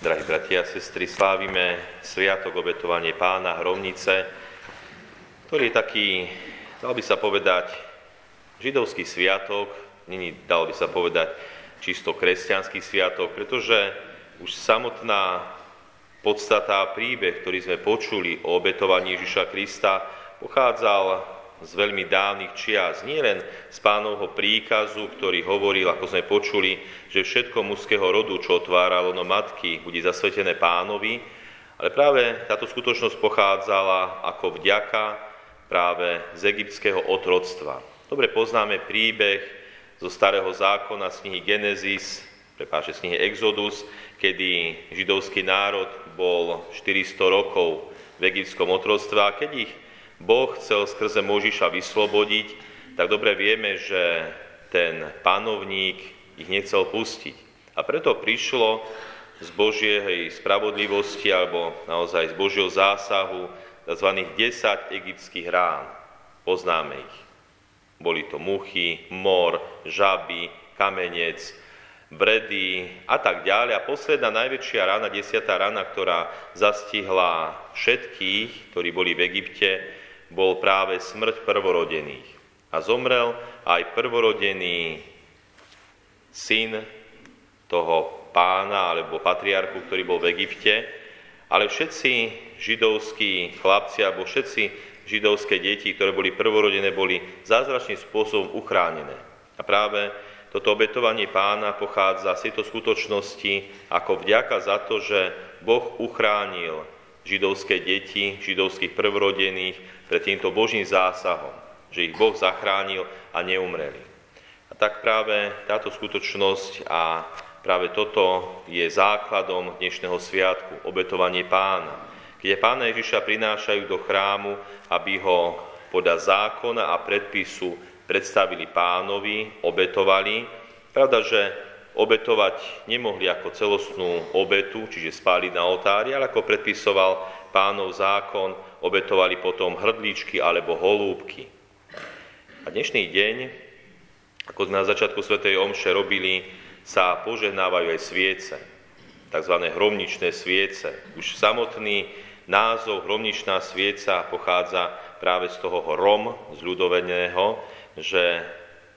Drahí bratia a sestry, slávime Sviatok obetovanie pána Hromnice, ktorý je taký, dal by sa povedať, židovský sviatok, není, dal by sa povedať, čisto kresťanský sviatok, pretože už samotná podstata a príbeh, ktorý sme počuli o obetovaní Ježiša Krista, pochádzal z veľmi dávnych čias, nie len z pánovho príkazu, ktorý hovoril, ako sme počuli, že všetko mužského rodu, čo otváralo no matky, bude zasvetené pánovi, ale práve táto skutočnosť pochádzala ako vďaka práve z egyptského otroctva. Dobre poznáme príbeh zo starého zákona z knihy Genesis, prepáče, z knihy Exodus, kedy židovský národ bol 400 rokov v egyptskom otroctve a keď ich Boh chcel skrze Možiša vyslobodiť, tak dobre vieme, že ten panovník ich nechcel pustiť. A preto prišlo z Božieho spravodlivosti alebo naozaj z Božieho zásahu tzv. 10 egyptských rán. Poznáme ich. Boli to muchy, mor, žaby, kamenec, bredy a tak ďalej. A posledná najväčšia rána, desiatá rána, ktorá zastihla všetkých, ktorí boli v Egypte, bol práve smrť prvorodených. A zomrel aj prvorodený syn toho pána alebo patriarchu, ktorý bol v Egypte, ale všetci židovskí chlapci alebo všetci židovské deti, ktoré boli prvorodené, boli zázračným spôsobom uchránené. A práve toto obetovanie pána pochádza z tejto skutočnosti ako vďaka za to, že Boh uchránil židovské deti, židovských prvorodených pred týmto Božím zásahom, že ich Boh zachránil a neumreli. A tak práve táto skutočnosť a práve toto je základom dnešného sviatku, obetovanie pána. Keď pána Ježiša prinášajú do chrámu, aby ho podľa zákona a predpisu predstavili pánovi, obetovali. Pravda, že obetovať nemohli ako celostnú obetu, čiže spáliť na oltári, ale ako predpisoval pánov zákon, obetovali potom hrdličky alebo holúbky. A dnešný deň, ako sme na začiatku Sv. Omše robili, sa požehnávajú aj sviece, tzv. hromničné sviece. Už samotný názov hromničná svieca pochádza práve z toho hrom, z ľudoveného, že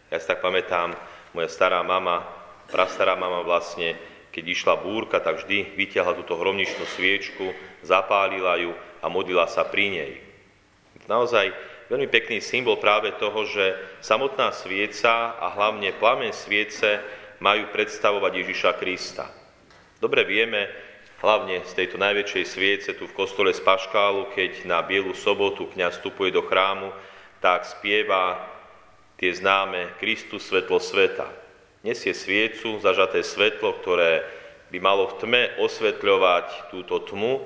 ja si tak pamätám, moja stará mama, prastará mama vlastne, keď išla búrka, tak vždy vytiahla túto hromničnú sviečku, zapálila ju a modlila sa pri nej. Naozaj veľmi pekný symbol práve toho, že samotná svieca a hlavne plamen sviece majú predstavovať Ježiša Krista. Dobre vieme, hlavne z tejto najväčšej sviece tu v kostole z Paškálu, keď na Bielu sobotu kňaz vstupuje do chrámu, tak spieva tie známe Kristus svetlo sveta. Nesie sviecu, zažaté svetlo, ktoré by malo v tme osvetľovať túto tmu,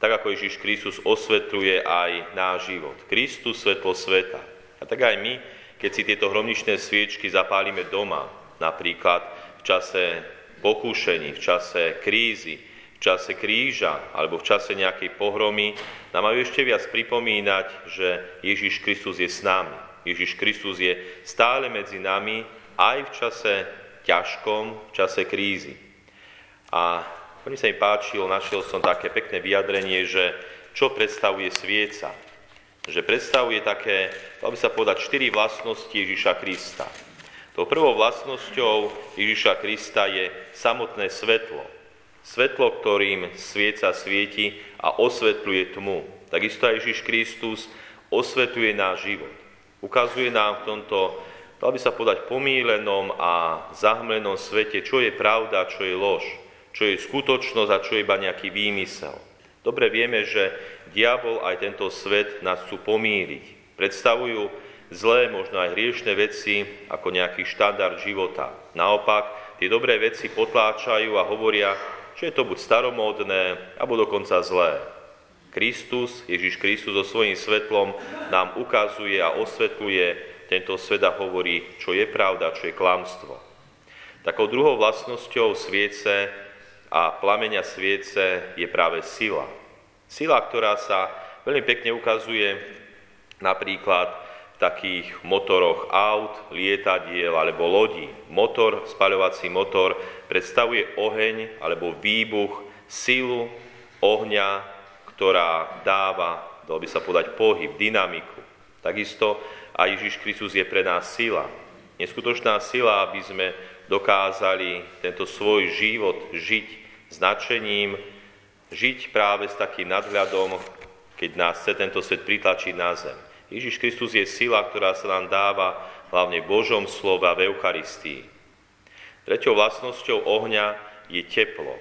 tak ako Ježiš Kristus osvetľuje aj náš život. Kristus, svetlo sveta. A tak aj my, keď si tieto hromničné sviečky zapálime doma, napríklad v čase pokúšení, v čase krízy, v čase kríža alebo v čase nejakej pohromy, nám majú ešte viac pripomínať, že Ježiš Kristus je s nami. Ježiš Kristus je stále medzi nami aj v čase ťažkom, v čase krízy. A Veľmi sa mi páčilo, našiel som také pekné vyjadrenie, že čo predstavuje svieca. Že predstavuje také, dal by sa povedať, štyri vlastnosti Ježiša Krista. Tou prvou vlastnosťou Ježiša Krista je samotné svetlo. Svetlo, ktorým svieca svieti a osvetľuje tmu. Takisto aj Ježiš Kristus osvetľuje náš život. Ukazuje nám v tomto, dal by sa povedať, pomílenom a zahmlenom svete, čo je pravda, čo je lož čo je skutočnosť a čo je iba nejaký výmysel. Dobre vieme, že diabol aj tento svet nás chcú pomíriť. Predstavujú zlé, možno aj hriešne veci ako nejaký štandard života. Naopak, tie dobré veci potláčajú a hovoria, že je to buď staromódne, alebo dokonca zlé. Kristus, Ježiš Kristus so svojím svetlom nám ukazuje a osvetľuje tento svet a hovorí, čo je pravda, čo je klamstvo. Takou druhou vlastnosťou sviece a plameňa sviece je práve sila. Sila, ktorá sa veľmi pekne ukazuje napríklad v takých motoroch aut, lietadiel alebo lodí. Motor, spaľovací motor predstavuje oheň alebo výbuch silu ohňa, ktorá dáva, dalo by sa povedať, pohyb, dynamiku. Takisto a Ježiš Kristus je pre nás sila. Neskutočná sila, aby sme dokázali tento svoj život žiť značením, žiť práve s takým nadhľadom, keď nás chce tento svet pritlačiť na zem. Ježiš Kristus je sila, ktorá sa nám dáva hlavne Božom slova v Eucharistii. Treťou vlastnosťou ohňa je teplo.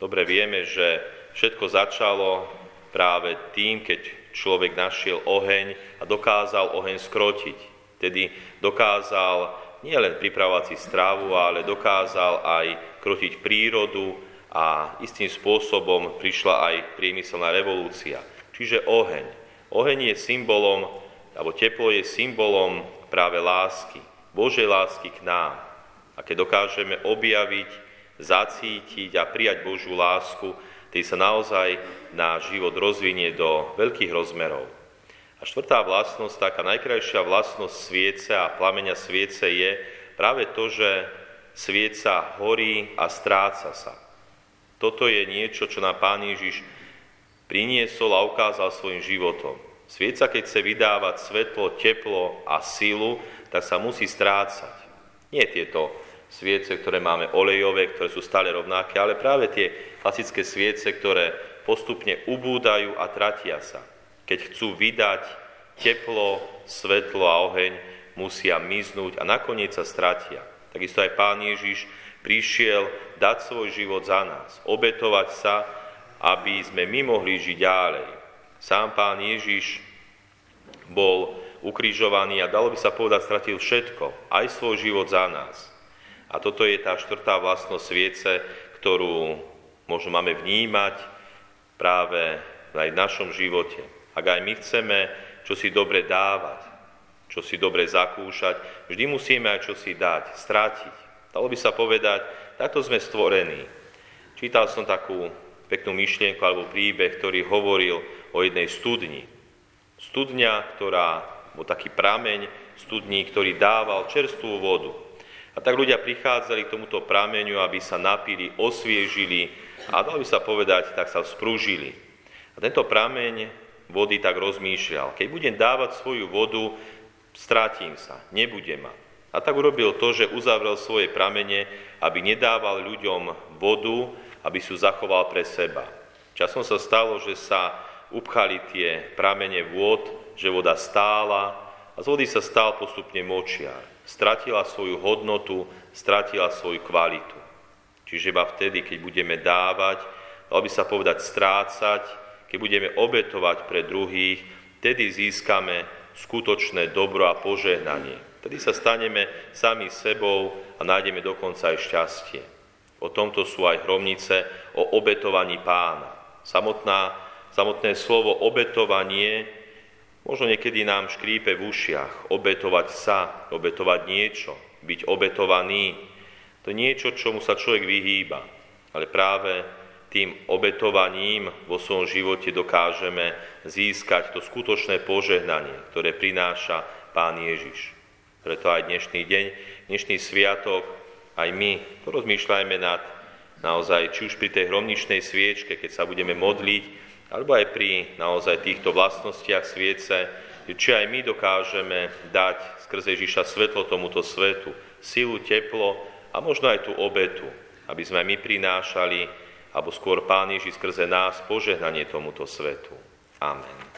Dobre vieme, že všetko začalo práve tým, keď človek našiel oheň a dokázal oheň skrotiť. Tedy dokázal nielen pripravovať si stravu, ale dokázal aj krotiť prírodu a istým spôsobom prišla aj priemyselná revolúcia. Čiže oheň. Oheň je symbolom, alebo teplo je symbolom práve lásky, Božej lásky k nám. A keď dokážeme objaviť, zacítiť a prijať Božú lásku, tý sa naozaj náš život rozvinie do veľkých rozmerov. A štvrtá vlastnosť, taká najkrajšia vlastnosť sviece a plameňa sviece je práve to, že svieca horí a stráca sa. Toto je niečo, čo nám Pán Ježiš priniesol a ukázal svojim životom. Svieca, keď chce vydávať svetlo, teplo a silu, tak sa musí strácať. Nie tieto sviece, ktoré máme olejové, ktoré sú stále rovnaké, ale práve tie klasické sviece, ktoré postupne ubúdajú a tratia sa. Keď chcú vydať teplo, svetlo a oheň, musia miznúť a nakoniec sa stratia. Takisto aj Pán Ježiš prišiel dať svoj život za nás, obetovať sa, aby sme my mohli žiť ďalej. Sám Pán Ježiš bol ukrižovaný a dalo by sa povedať, stratil všetko, aj svoj život za nás. A toto je tá štvrtá vlastnosť sviece, ktorú možno máme vnímať práve aj v našom živote. Ak aj my chceme čo si dobre dávať, čo si dobre zakúšať, vždy musíme aj čo si dať, strátiť. Dalo by sa povedať, takto sme stvorení. Čítal som takú peknú myšlienku alebo príbeh, ktorý hovoril o jednej studni. Studňa, ktorá, bol taký prameň studní, ktorý dával čerstvú vodu. A tak ľudia prichádzali k tomuto prameňu, aby sa napili, osviežili a dalo by sa povedať, tak sa sprúžili. A tento prameň vody tak rozmýšľal. Keď budem dávať svoju vodu, strátim sa, nebudem ma. A tak urobil to, že uzavrel svoje pramene, aby nedával ľuďom vodu, aby si ju zachoval pre seba. Časom sa stalo, že sa upchali tie pramene vôd, že voda stála a z vody sa stal postupne močiar stratila svoju hodnotu, stratila svoju kvalitu. Čiže iba vtedy, keď budeme dávať, dalo by sa povedať strácať, keď budeme obetovať pre druhých, vtedy získame skutočné dobro a požehnanie. Vtedy sa staneme sami sebou a nájdeme dokonca aj šťastie. O tomto sú aj hromnice o obetovaní pána. Samotná, samotné slovo obetovanie Možno niekedy nám škrípe v ušiach obetovať sa, obetovať niečo, byť obetovaný. To je niečo, čomu sa človek vyhýba. Ale práve tým obetovaním vo svojom živote dokážeme získať to skutočné požehnanie, ktoré prináša Pán Ježiš. Preto aj dnešný deň, dnešný sviatok, aj my porozmýšľajme nad naozaj, či už pri tej hromničnej sviečke, keď sa budeme modliť, alebo aj pri naozaj týchto vlastnostiach sviece, či aj my dokážeme dať skrze Ježiša svetlo tomuto svetu, silu, teplo a možno aj tú obetu, aby sme my prinášali, alebo skôr Pán Ježiš skrze nás požehnanie tomuto svetu. Amen.